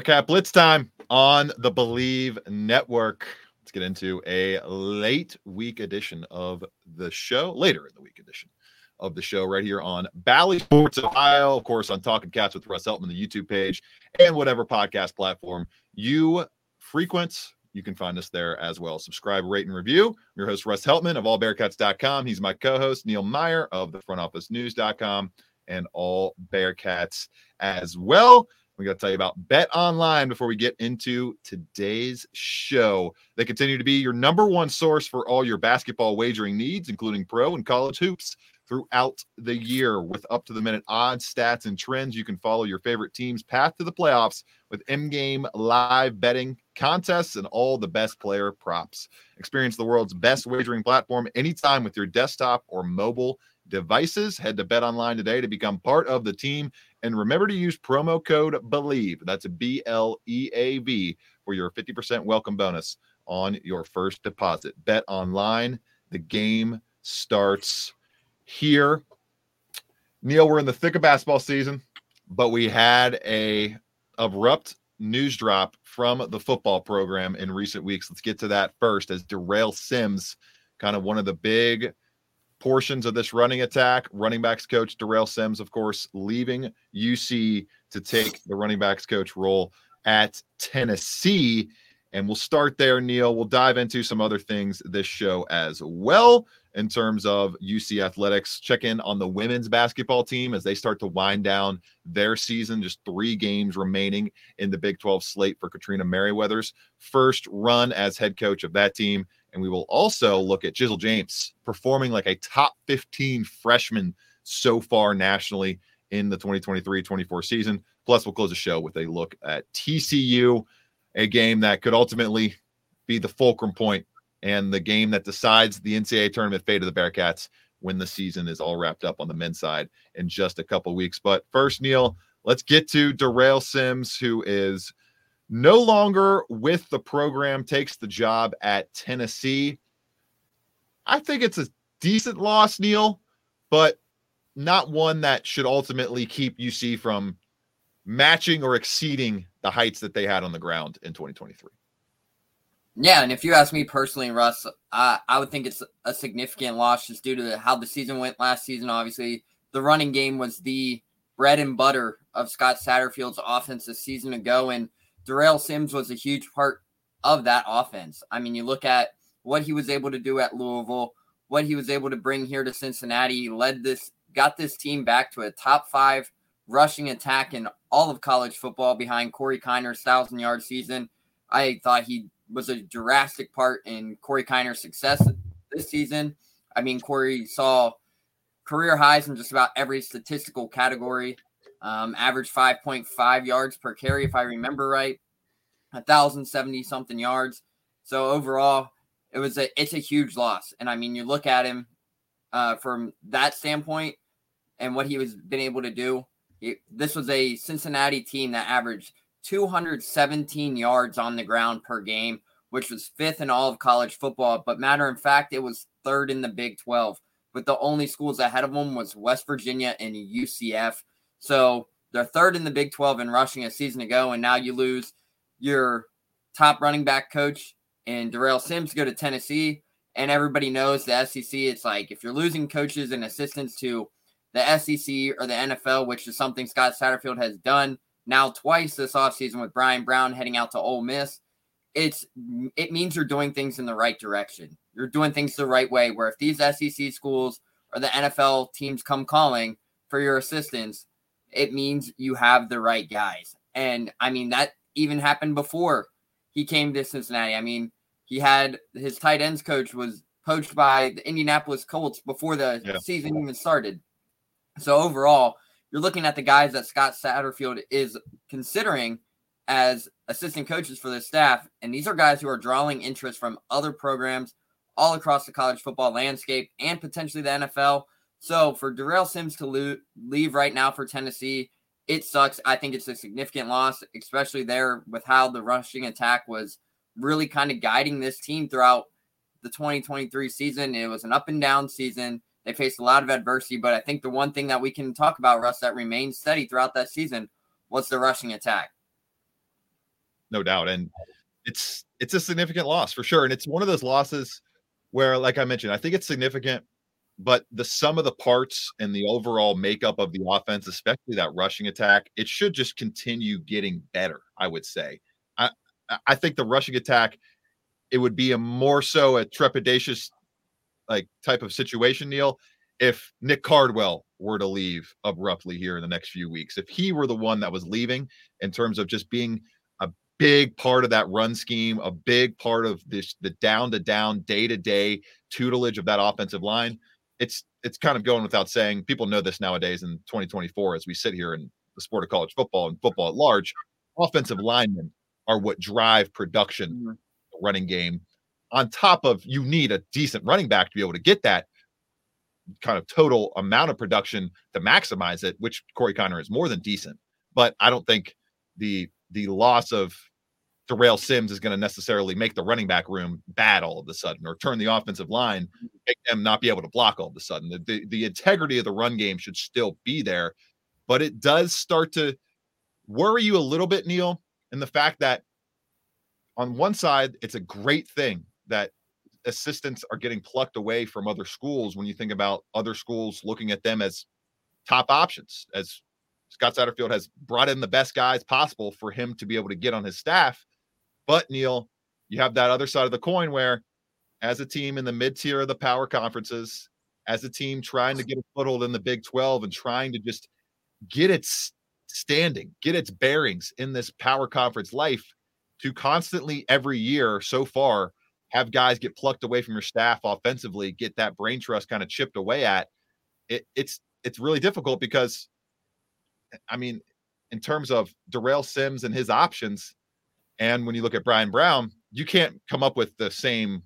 Bearcat Blitz time on the Bleav Network. Let's get into a late week edition of the show, later in the week edition of the show, right here on Bally Sports Ohio. Of course, on Talking Cats with Russ Heltman, the YouTube page, and whatever podcast platform you frequent. You can find us there as well. Subscribe, rate, and review. I'm your host, Russ Heltman of allbearcats.com. He's my co host, Neil Meyer of the frontofficenews.com and all Bearcats as well. We got to tell you about Bet Online before we get into today's show. They continue to be your number one source for all your basketball wagering needs, including pro and college hoops throughout the year. With up to the minute odds, stats, and trends, you can follow your favorite team's path to the playoffs with in game live betting contests and all the best player props. Experience the world's best wagering platform anytime with your desktop or mobile devices. Head to Bet Online today to become part of the team. And remember to use promo code BLEAV. That's B L E A V for your 50% welcome bonus on your first deposit. Bet Online. The game starts here. Neil, we're in the thick of basketball season, but we had a abrupt news drop from the football program in recent weeks. Let's get to that first as De'Rail Sims, kind of one of the big portions of this running attack. Running backs coach De'Rail Sims, of course, leaving UC to take the running backs coach role at Tennessee. And we'll start there, Neil. We'll dive into some other things this show as well in terms of UC athletics. Check in on the women's basketball team as they start to wind down their season. Just three games remaining in the Big 12 slate for Katrina Merriweather's first run as head coach of that team. And we will also look at Jizzle James performing like a top 15 freshman so far nationally in the 2023 24 season. Plus, we'll close the show with a look at TCU, a game that could ultimately be the fulcrum point and the game that decides the NCAA tournament fate of the Bearcats when the season is all wrapped up on the men's side in just a couple weeks. But first, Neil, let's get to De'Rail Sims, who is no longer with the program, takes the job at Tennessee. I think it's a decent loss, Neil, but not one that should ultimately keep UC from matching or exceeding the heights that they had on the ground in 2023. Yeah, and if you ask me personally, Russ, I, I would think it's a significant loss just due to the, how the season went last season. Obviously, the running game was the bread and butter of Scott Satterfield's offense a season ago, and De'Rail Sims was a huge part of that offense. I mean, you look at what he was able to do at Louisville, what he was able to bring here to Cincinnati, he led this, got this team back to a top five rushing attack in all of college football behind Corey Kiner's thousand yard season. I thought he was a drastic part in Corey Kiner's success this season. I mean, Corey saw career highs in just about every statistical category. Um, average 5.5 yards per carry, if I remember right, 1,070 something yards. So overall, it was a it's a huge loss. And I mean, you look at him uh, from that standpoint and what he was been able to do. This was a Cincinnati team that averaged 217 yards on the ground per game, which was fifth in all of college football. But matter of fact, it was third in the Big 12. But the only schools ahead of them was West Virginia and UCF. So they're third in the Big 12 in rushing a season ago, and now you lose your top running back coach and De'Rail Sims go to Tennessee. And everybody knows the SEC. It's like if you're losing coaches and assistants to the SEC or the NFL, which is something Scott Satterfield has done now twice this offseason with Brian Brown heading out to Ole Miss, it's it means you're doing things in the right direction. You're doing things the right way. Where if these SEC schools or the NFL teams come calling for your assistance, it means you have the right guys. And I mean that even happened before he came to Cincinnati. I mean, he had his tight ends coach was poached by the Indianapolis Colts before the Yeah. season even started. So overall, you're looking at the guys that Scott Satterfield is considering as assistant coaches for the staff, and these are guys who are drawing interest from other programs all across the college football landscape and potentially the NFL. So for De'Rail Sims to lo- leave right now for Tennessee, it sucks. I think it's a significant loss, especially there with how the rushing attack was really kind of guiding this team throughout the 2023 season. It was an up and down season. They faced a lot of adversity, but I think the one thing that we can talk about, Russ, that remained steady throughout that season was the rushing attack. No doubt. And it's it's a significant loss for sure. And it's one of those losses where, like I mentioned, I think it's significant, but the sum of the parts and the overall makeup of the offense, especially that rushing attack, it should just continue getting better, I would say. I I think the rushing attack, it would be a more so a trepidatious like type of situation, Neil, if Nick Cardwell were to leave abruptly here in the next few weeks. If he were the one that was leaving in terms of just being a big part of that run scheme, a big part of this the down to down, day to day tutelage of that offensive line, it's it's kind of going without saying. People know this nowadays in 2024 as we sit here in the sport of college football and football at large. Offensive linemen are what drive production, mm-hmm. running game. On top of you need a decent running back to be able to get that kind of total amount of production to maximize it, which Corey Kiner is more than decent. But I don't think the the loss of De'Rail Sims is going to necessarily make the running back room bad all of a sudden or turn the offensive line, make them not be able to block all of a sudden. The, the, the integrity of the run game should still be there, but it does start to worry you a little bit, Neil, in the fact that on one side, it's a great thing that assistants are getting plucked away from other schools when you think about other schools looking at them as top options as Scott Satterfield has brought in the best guys possible for him to be able to get on his staff. But Neil, you have that other side of the coin where as a team in the mid tier of the power conferences, as a team trying to get a foothold in the Big 12 and trying to just get its standing, get its bearings in this power conference life to constantly every year so far have guys get plucked away from your staff offensively, get that brain trust kind of chipped away at, it, it's it's really difficult because, I mean, in terms of De'Rail Sims and his options, and when you look at Brian Brown, you can't come up with the same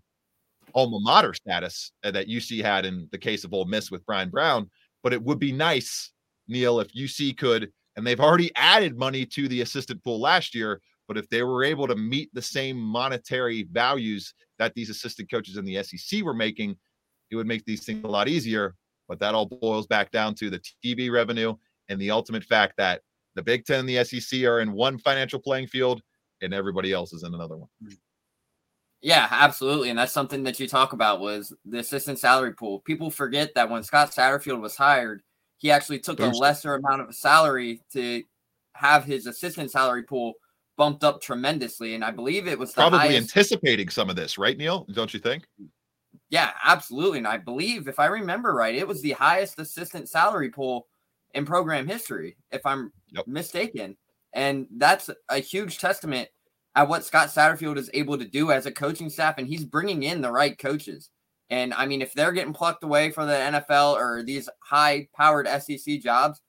alma mater status uh, that UC had in the case of Ole Miss with Brian Brown. But it would be nice, Neil, if UC could, and they've already added money to the assistant pool last year. But if they were able to meet the same monetary values that these assistant coaches in the SEC were making, it would make these things a lot easier. But that all boils back down to the TV revenue and the ultimate fact that the Big Ten and the SEC are in one financial playing field and everybody else is in another one. Yeah, absolutely. And that's something that you talk about was the assistant salary pool. People forget that when Scott Satterfield was hired, he actually took a lesser amount of salary to have his assistant salary pool bumped up tremendously. And I believe it was probably highest... anticipating some of this, right, Neil? Don't you think? Yeah, absolutely. And I believe, if I remember right, it was the highest assistant salary pool in program history, if I'm yep. mistaken. And that's a huge testament at what Scott Satterfield is able to do as a coaching staff. And he's bringing in the right coaches. And I mean, if they're getting plucked away from the NFL or these high powered SEC jobs,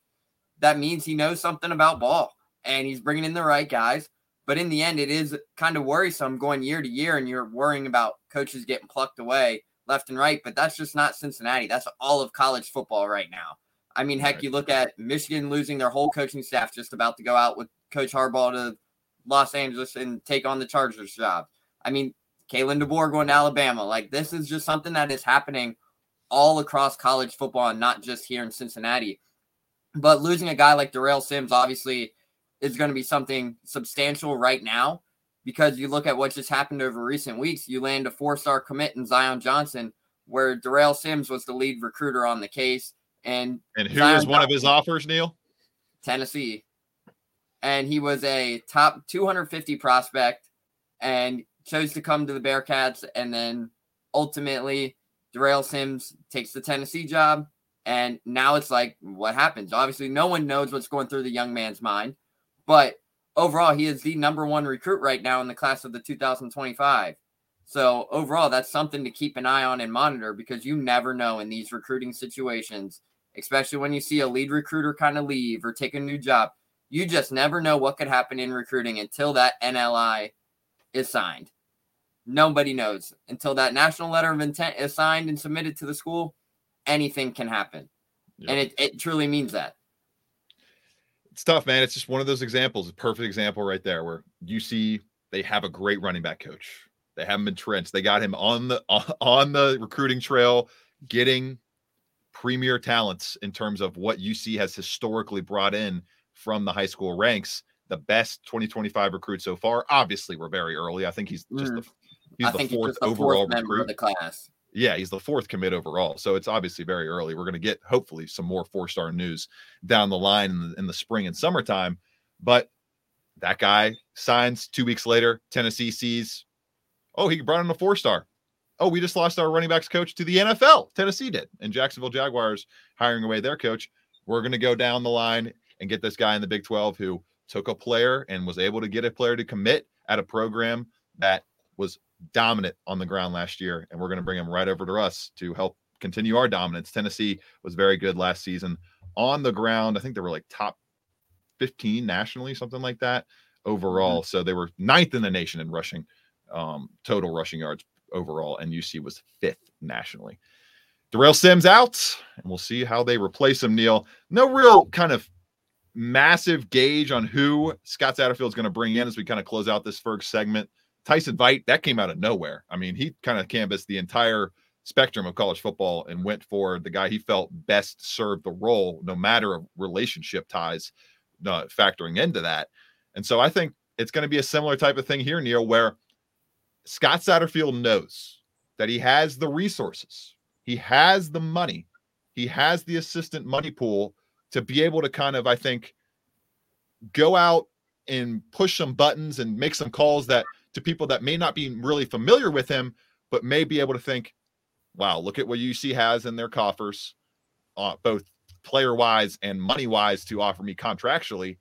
that means he knows something about ball and he's bringing in the right guys. But in the end, it is kind of worrisome going year to year, and you're worrying about coaches getting plucked away left and right. But that's just not Cincinnati. That's all of college football right now. I mean, heck, you look at Michigan losing their whole coaching staff, just about to go out with Coach Harbaugh to Los Angeles and take on the Chargers job. I mean, Kalen DeBoer going to Alabama. Like, this is just something that is happening all across college football and not just here in Cincinnati. But losing a guy like De'Rail Sims, obviously, is going to be something substantial right now because you look at what just happened over recent weeks. You land a four star commit in Zion Johnson, where De'Rail Sims was the lead recruiter on the case. And and who Zion was one Johnson, of his offers, Neil? Tennessee. And he was a top 250 prospect and chose to come to the Bearcats. And then ultimately, De'Rail Sims takes the Tennessee job. And now it's like, what happens? Obviously, no one knows what's going through the young man's mind. But overall, he is the number one recruit right now in the class of the 2025. So overall, that's something to keep an eye on and monitor because you never know in these recruiting situations, especially when you see a lead recruiter kind of leave or take a new job. You just never know what could happen in recruiting until that NLI is signed. Nobody knows until that national letter of intent is signed and submitted to the school. Anything can happen, Yeah. and it, it truly means that. it's tough, man. It's just one of those examples, a perfect example right there where you see they have a great running back coach. They have him entrenched. They got him on the on the recruiting trail, getting premier talents in terms of what UC has historically brought in from the high school ranks. The best 2025 recruit so far. Obviously, we're very early. I think he's just Mm. the he's I the he's fourth the overall fourth member recruit. of the class. Yeah, he's the fourth commit overall. So it's obviously very early. We're going to get hopefully some more four star news down the line in the, in the spring and summertime. But that guy signs two weeks later. Tennessee sees, oh, he brought in a four star. Oh, we just lost our running backs coach to the NFL. Tennessee did. And Jacksonville Jaguars hiring away their coach. We're going to go down the line and get this guy in the Big 12 who took a player and was able to get a player to commit at a program that was dominant on the ground last year, and we're going to bring him right over to us to help continue our dominance. Tennessee was very good last season on the ground. I think they were like top 15 nationally, something like that overall. So they were ninth in the nation in rushing, um, total rushing yards overall, and UC was fifth nationally. De'Rail Sims out, and we'll see how they replace him. Neil, no real kind of massive gauge on who Scott Satterfield is going to bring in as we kind of close out this first segment. Tyson Veidt, that came out of nowhere. I mean, he kind of canvassed the entire spectrum of college football and went for the guy he felt best served the role, no matter of relationship ties uh, factoring into that. And so I think it's going to be a similar type of thing here, Neil, where Scott Satterfield knows that he has the resources, he has the money, he has the assistant money pool to be able to kind of, I think, go out and push some buttons and make some calls that to people that may not be really familiar with him, but may be able to think, wow, look at what UC has in their coffers, uh, both player wise and money wise to offer me contractually.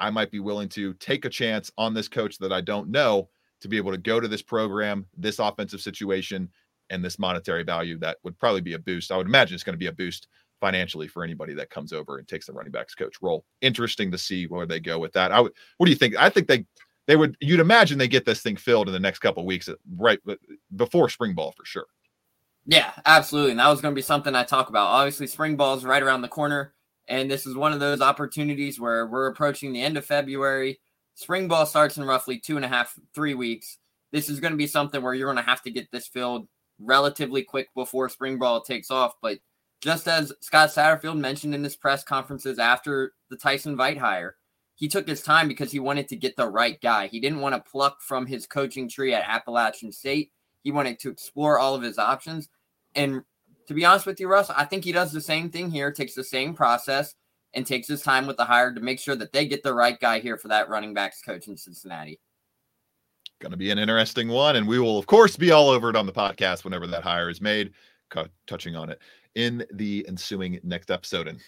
I might be willing to take a chance on this coach that I don't know to be able to go to this program, this offensive situation, and this monetary value that would probably be a boost. I would imagine it's going to be a boost financially for anybody that comes over and takes the running backs coach role. Interesting to see where they go with that. I would, what do you think? I think they they would you'd imagine they get this thing filled in the next couple weeks, uh, right before spring ball for sure. Yeah, absolutely. And that was going to be something I talk about. Obviously, spring ball is right around the corner. And this is one of those opportunities where we're approaching the end of February. Spring ball starts in roughly two and a half, three weeks. This is going to be something where you're going to have to get this filled relatively quick before spring ball takes off. But just as Scott Satterfield mentioned in his press conferences after the Tyson Veidt hire, he took his time because he wanted to get the right guy. He didn't want to pluck from his coaching tree at Appalachian State. He wanted to explore all of his options. And to be honest with you, Russ, I think he does the same thing here, takes the same process and takes his time with the hire to make sure that they get the right guy here for that running backs coach in Cincinnati. Going to be an interesting one. And we will, of course, be all over it on the podcast whenever that hire is made, touching on it in the ensuing next episode. And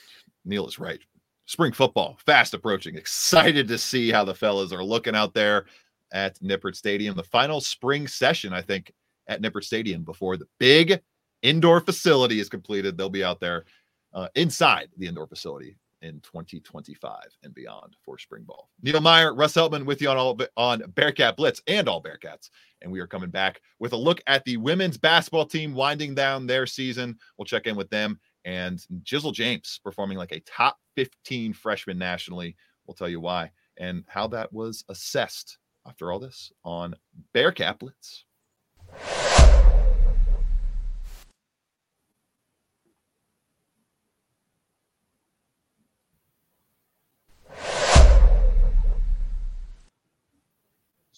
Neil is right. Spring football fast approaching. Excited to see how the fellas are looking out there at Nippert Stadium. The final spring session, I think, at Nippert Stadium before the big indoor facility is completed. They'll be out there uh, inside the indoor facility in 2025 and beyond for spring ball. Neil Meyer, Russ Heltman with you on all on Bearcat Blitz and all Bearcats. And we are coming back with a look at the women's basketball team winding down their season. We'll check in with them and Jizzle James performing like a top 15 freshman nationally. We'll tell you why and how that was assessed after all this on Bearcat Blitz.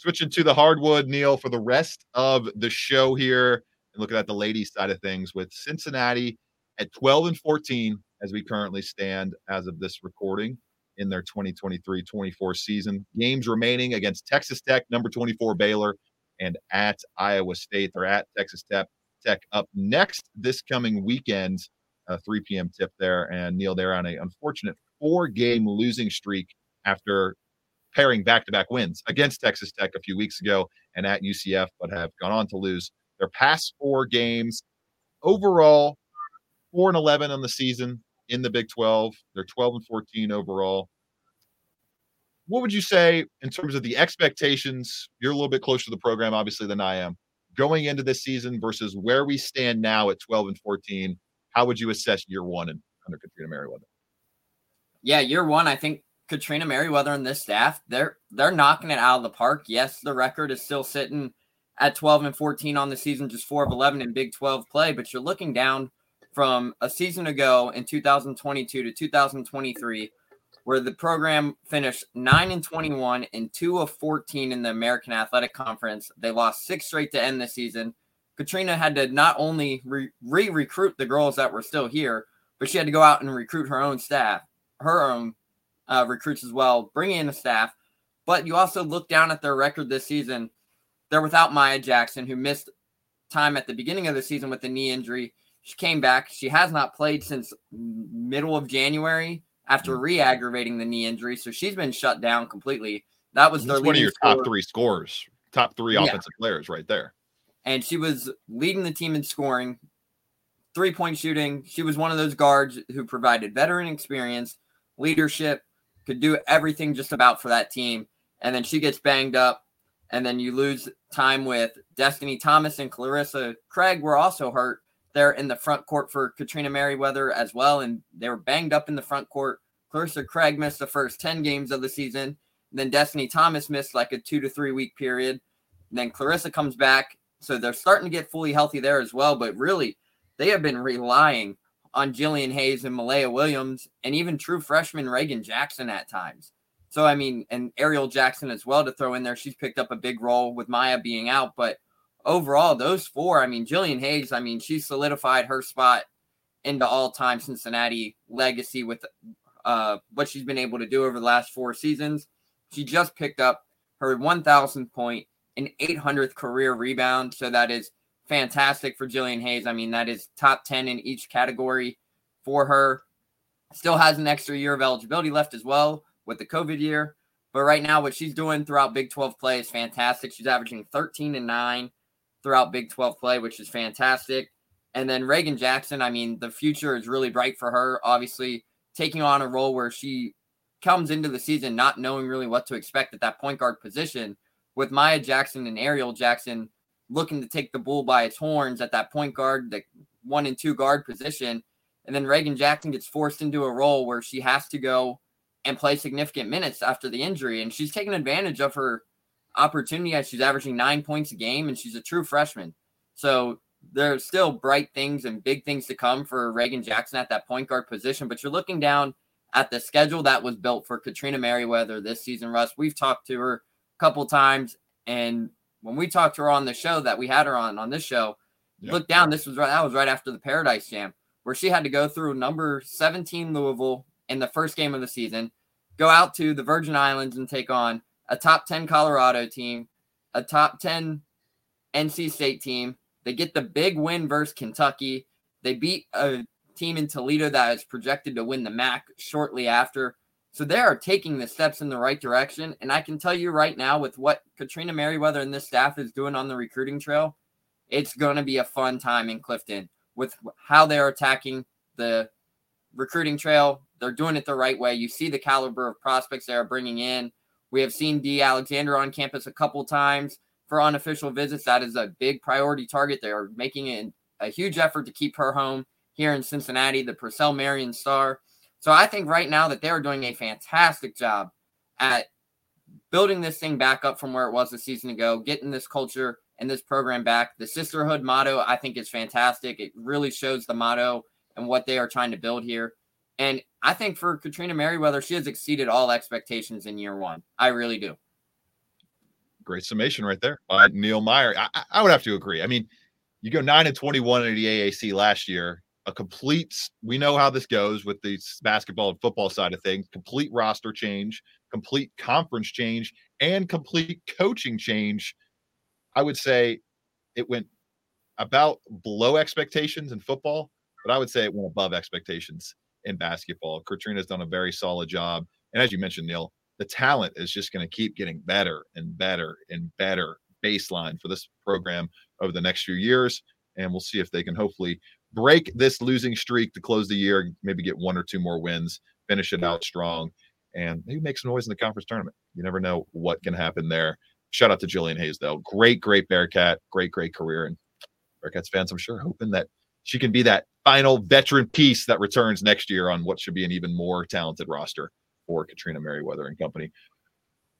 Switching to the hardwood, Neil, for the rest of the show here and looking at the ladies' side of things with Cincinnati at 12 and 14 as we currently stand as of this recording in their 2023-24 season. Games remaining against Texas Tech, number 24 Baylor, and at Iowa State. They're at Texas Tech, Tech up next this coming weekend, a 3 p.m. tip there. And Neil, they're on a unfortunate four-game losing streak after pairing back-to-back wins against Texas Tech a few weeks ago and at UCF, but have gone on to lose their past four games. Overall, four and eleven on the season in the Big 12. They're 12 and 14 overall. what would you say in terms of the expectations? You're a little bit closer to the program, obviously, than I am. Going into this season versus where we stand now at 12 and 14, how would you assess year one and under Katrina Merriweather? Yeah, year one, I think Katrina Merriweather and this staff, they're they're knocking it out of the park. Yes, the record is still sitting at 12 and 14 on the season, just four of 11 in Big 12 play, but you're looking down from a season ago in 2022 to 2023 where the program finished 9 and 21 and 2 of 14 in the American Athletic Conference. They lost six straight to end the season. Katrina had to not only re recruit the girls that were still here, but she had to go out and recruit her own staff, her own uh, recruits as well, bringing in a staff. But you also look down at their record this season. They're without Maya Jackson, who missed time at the beginning of the season with a knee injury. She came back. She has not played since middle of January after mm. re-aggravating the knee injury. So she's been shut down completely. That was their one of your scorer. top three scores, top three offensive players right there. And she was leading the team in scoring, three point shooting. She was one of those guards who provided veteran experience, leadership, could do everything just about for that team. And then she gets banged up, and then you lose time with Destiny Thomas and Clarissa Craig were also hurt They're in the front court for Katrina Merriweather as well. And they were banged up in the front court. Clarissa Craig missed the first 10 games of the season. Then Destiny Thomas missed like a two to three week period. And then Clarissa comes back. So they're starting to get fully healthy there as well. But really, they have been relying on Jillian Hayes and Malaya Williams and even true freshman Reagan Jackson at times. So, I mean, and Ariel Jackson as well to throw in there. She's picked up a big role with Maya being out. But overall, those four, I mean, Jillian Hayes, I mean, she solidified her spot into all time Cincinnati legacy with uh, what she's been able to do over the last four seasons. She just picked up her 1,000th point and 800th career rebound. So that is fantastic for Jillian Hayes. I mean, that is top 10 in each category for her. Still has an extra year of eligibility left as well with the COVID year. But right now, what she's doing throughout Big 12 play is fantastic. She's averaging 13 and 9 throughout Big 12 play, which is fantastic. And then Reagan Jackson, I mean, the future is really bright for her. Obviously, taking on a role where she comes into the season not knowing really what to expect at that point guard position, with Maya Jackson and Ariel Jackson looking to take the bull by its horns at that point guard, the one and two guard position. And then Reagan Jackson gets forced into a role where she has to go and play significant minutes after the injury. And she's taken advantage of her opportunity as she's averaging nine points a game and she's a true freshman. So there's still bright things and big things to come for Reagan Jackson at that point guard position. But you're looking down at the schedule that was built for Katrina Merriweather this season, Russ. We've talked to her a couple times, and when we talked to her on the show that we had her on on this show, yep. look down. This was right. That was right after the Paradise Jam, where she had to go through number 17 Louisville in the first game of the season, go out to the Virgin Islands and take on a top 10 Colorado team, a top 10 NC State team. They get the big win versus Kentucky. They beat a team in Toledo that is projected to win the MAC shortly after. So they are taking the steps in the right direction. And I can tell you right now, with what Katrina Merriweather and this staff is doing on the recruiting trail, it's going to be a fun time in Clifton with how they're attacking the recruiting trail. They're doing it the right way. You see the caliber of prospects they are bringing in. We have seen D. Alexander on campus a couple times for unofficial visits. That is a big priority target. They are making a huge effort to keep her home here in Cincinnati, the Purcell Marian Star. So I think right now that they are doing a fantastic job at building this thing back up from where it was a season ago, getting this culture and this program back. The sisterhood motto, I think, is fantastic. It really shows the motto and what they are trying to build here. And I think for Katrina Merriweather, she has exceeded all expectations in year one. I really do. Great summation right there by Neil Meyer. I, I would have to agree. I mean, you go nine and twenty-one in the AAC last year. A complete. We know how this goes with the basketball and football side of things. Complete roster change, complete conference change, and complete coaching change. I would say it went about below expectations in football, but I would say it went above expectations in basketball. Katrina's done a very solid job. And as you mentioned, Neil, the talent is just going to keep getting better and better and better baseline for this program over the next few years. And we'll see if they can hopefully break this losing streak to close the year, maybe get one or two more wins, finish it out strong. and maybe make some noise in the conference tournament. You never know what can happen there. Shout out to Jillian Hayes, though. Great, great Bearcat, great, great career. And Bearcats fans, I'm sure, hoping that she can be that final veteran piece that returns next year on what should be an even more talented roster for Katrina Merriweather and company.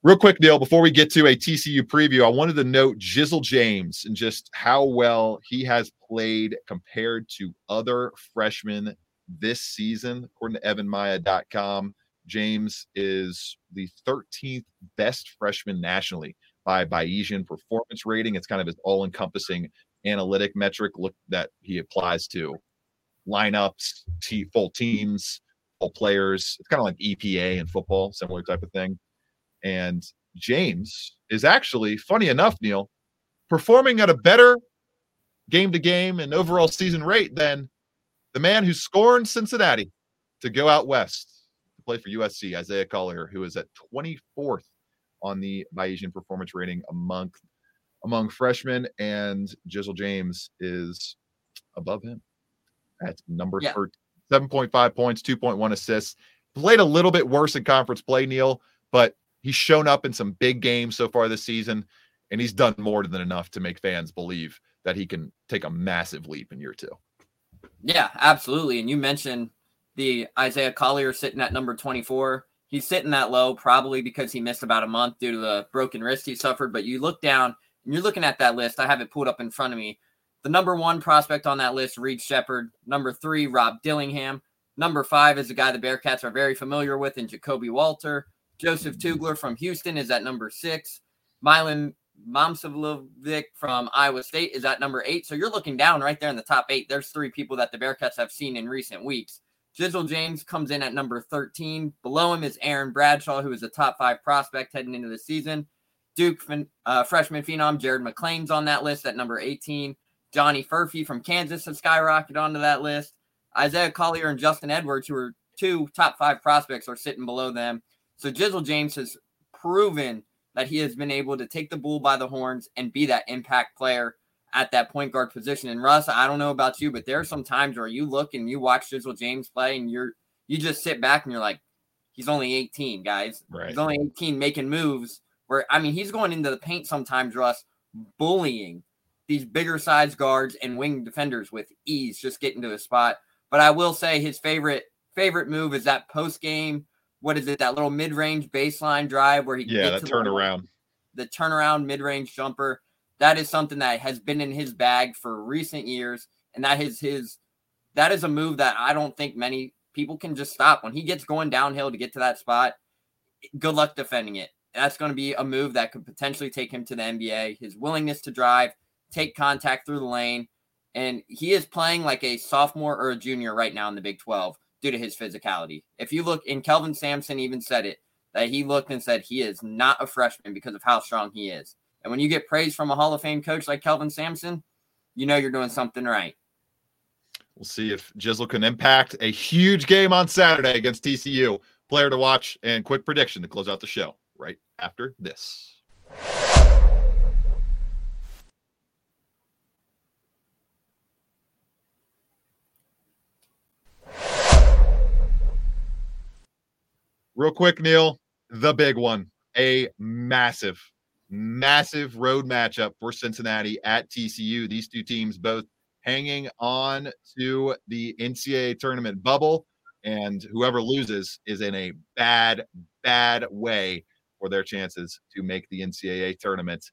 Real quick, Neil, before we get to a TCU preview, I wanted to note Jizzle James and just how well he has played compared to other freshmen this season. According to evanmiya.com, James is the 13th best freshman nationally by Bayesian performance rating. It's kind of his all encompassing analytic metric look that he applies to lineups, t- full teams, full players. It's kind of like EPA in football, similar type of thing. And James is actually, funny enough, Neil, performing at a better game to game and overall season rate than the man who scorned Cincinnati to go out west to play for USC, Isaiah Collier, who is at 24th on the Bayesian performance rating among among freshmen, and Jizzle James is above him at number yeah. 7.5 points, 2.1 assists. Played a little bit worse in conference play, Neil, but he's shown up in some big games so far this season, and he's done more than enough to make fans believe that he can take a massive leap in year two. Yeah, absolutely. And you mentioned the Isaiah Collier sitting at number 24. He's sitting that low probably because he missed about a month due to the broken wrist he suffered. But you look down and you're looking at that list. I have it pulled up in front of me. The number one prospect on that list, Reed Sheppard. Number three, Rob Dillingham. Number five is a guy the Bearcats are very familiar with in Ja'Kobe Walter. Joseph Tugler from Houston is at number six. Milan Momcilovic from Iowa State is at number eight. So you're looking down right there in the top eight. There's three people that the Bearcats have seen in recent weeks. Jizzle James comes in at number 13. Below him is Aaron Bradshaw, who is a top five prospect heading into the season. Duke uh, freshman phenom Jared McCain's on that list at number 18. Johnny Furphy from Kansas has skyrocketed onto that list. Isaiah Collier and Justin Edwards, who are two top five prospects, are sitting below them. So Jizzle James has proven that he has been able to take the bull by the horns and be that impact player at that point guard position. And Russ, I don't know about you, but there are some times where you look and you watch Jizzle James play and you're you just sit back and you're like, he's only 18, guys. Right. He's only 18 making moves where I mean he's going into the paint sometimes, Russ, bullying these bigger size guards and wing defenders with ease, just getting to the spot. But I will say his favorite favorite move is that post game what is it? That little mid range baseline drive where he yeah that turnaround, the, the turnaround mid range jumper. That is something that has been in his bag for recent years, and that is his. That is a move that I don't think many people can just stop when he gets going downhill to get to that spot. Good luck defending it. That's going to be a move that could potentially take him to the NBA. His willingness to drive, take contact through the lane, and he is playing like a sophomore or a junior right now in the Big 12 due to his physicality. If you look, and Kelvin Sampson even said it, that he looked and said he is not a freshman because of how strong he is. And when you get praise from a Hall of Fame coach like Kelvin Sampson, you know you're doing something right. We'll see if Jizzle can impact a huge game on Saturday against TCU. Player to watch and quick prediction to close out the show right after this. Real quick, Neil, the big one, a massive, massive road matchup for Cincinnati at TCU. These two teams both hanging on to the NCAA tournament bubble, and whoever loses is in a bad, bad way for their chances to make the NCAA tournament.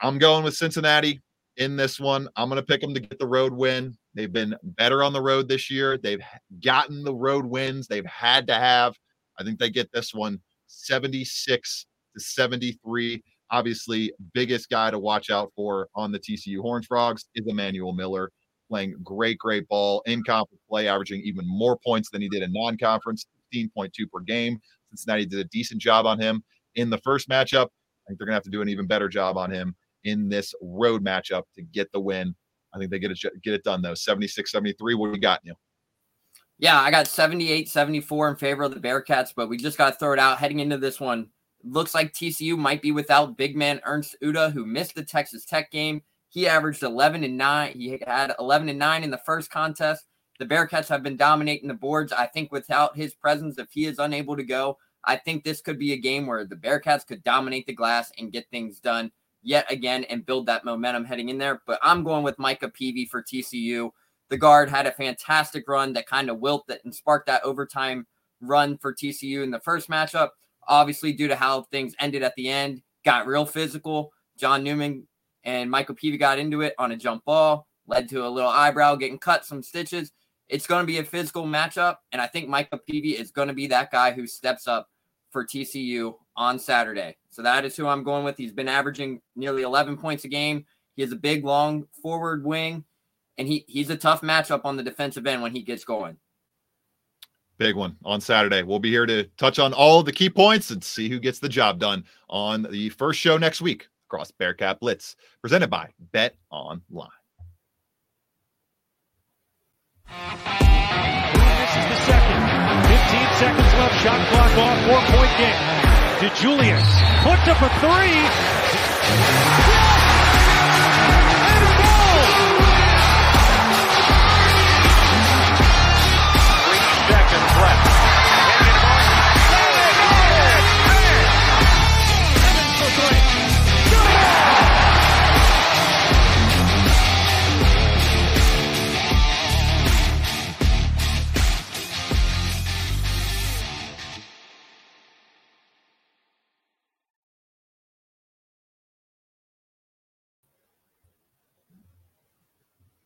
I'm going with Cincinnati in this one. I'm going to pick them to get the road win. They've been better on the road this year. They've gotten the road wins they've had to have I think they get this one 76 to 73. Obviously, biggest guy to watch out for on the TCU Horned Frogs is Emmanuel Miller, playing great, great ball in conference play, averaging even more points than he did in non conference, 15.2 per game. Cincinnati did a decent job on him in the first matchup. I think they're going to have to do an even better job on him in this road matchup to get the win. I think they get it get it done though. 76 73. What do you got, Neil? Yeah, I got 78 74 in favor of the Bearcats, but we just got to throw it out heading into this one. Looks like TCU might be without big man Ernest Udeh, who missed the Texas Tech game. He averaged 11 and 9. He had 11 and 9 in the first contest. The Bearcats have been dominating the boards. I think without his presence, if he is unable to go, I think this could be a game where the Bearcats could dominate the glass and get things done yet again and build that momentum heading in there. But I'm going with Micah Peavy for TCU. The guard had a fantastic run that kind of wilt that and sparked that overtime run for TCU in the first matchup. Obviously, due to how things ended at the end, got real physical. John Newman and Michael Peavy got into it on a jump ball, led to a little eyebrow getting cut, some stitches. It's going to be a physical matchup, and I think Michael Peavy is going to be that guy who steps up for TCU on Saturday. So that is who I'm going with. He's been averaging nearly 11 points a game. He has a big, long forward wing, and he he's a tough matchup on the defensive end when he gets going. Big one on Saturday. We'll be here to touch on all the key points and see who gets the job done on the first show next week across Bearcat Blitz, presented by Bet Online. This is the second. 15 seconds left. Shot clock off. Four point game. DeJulius puts up a three. Yes!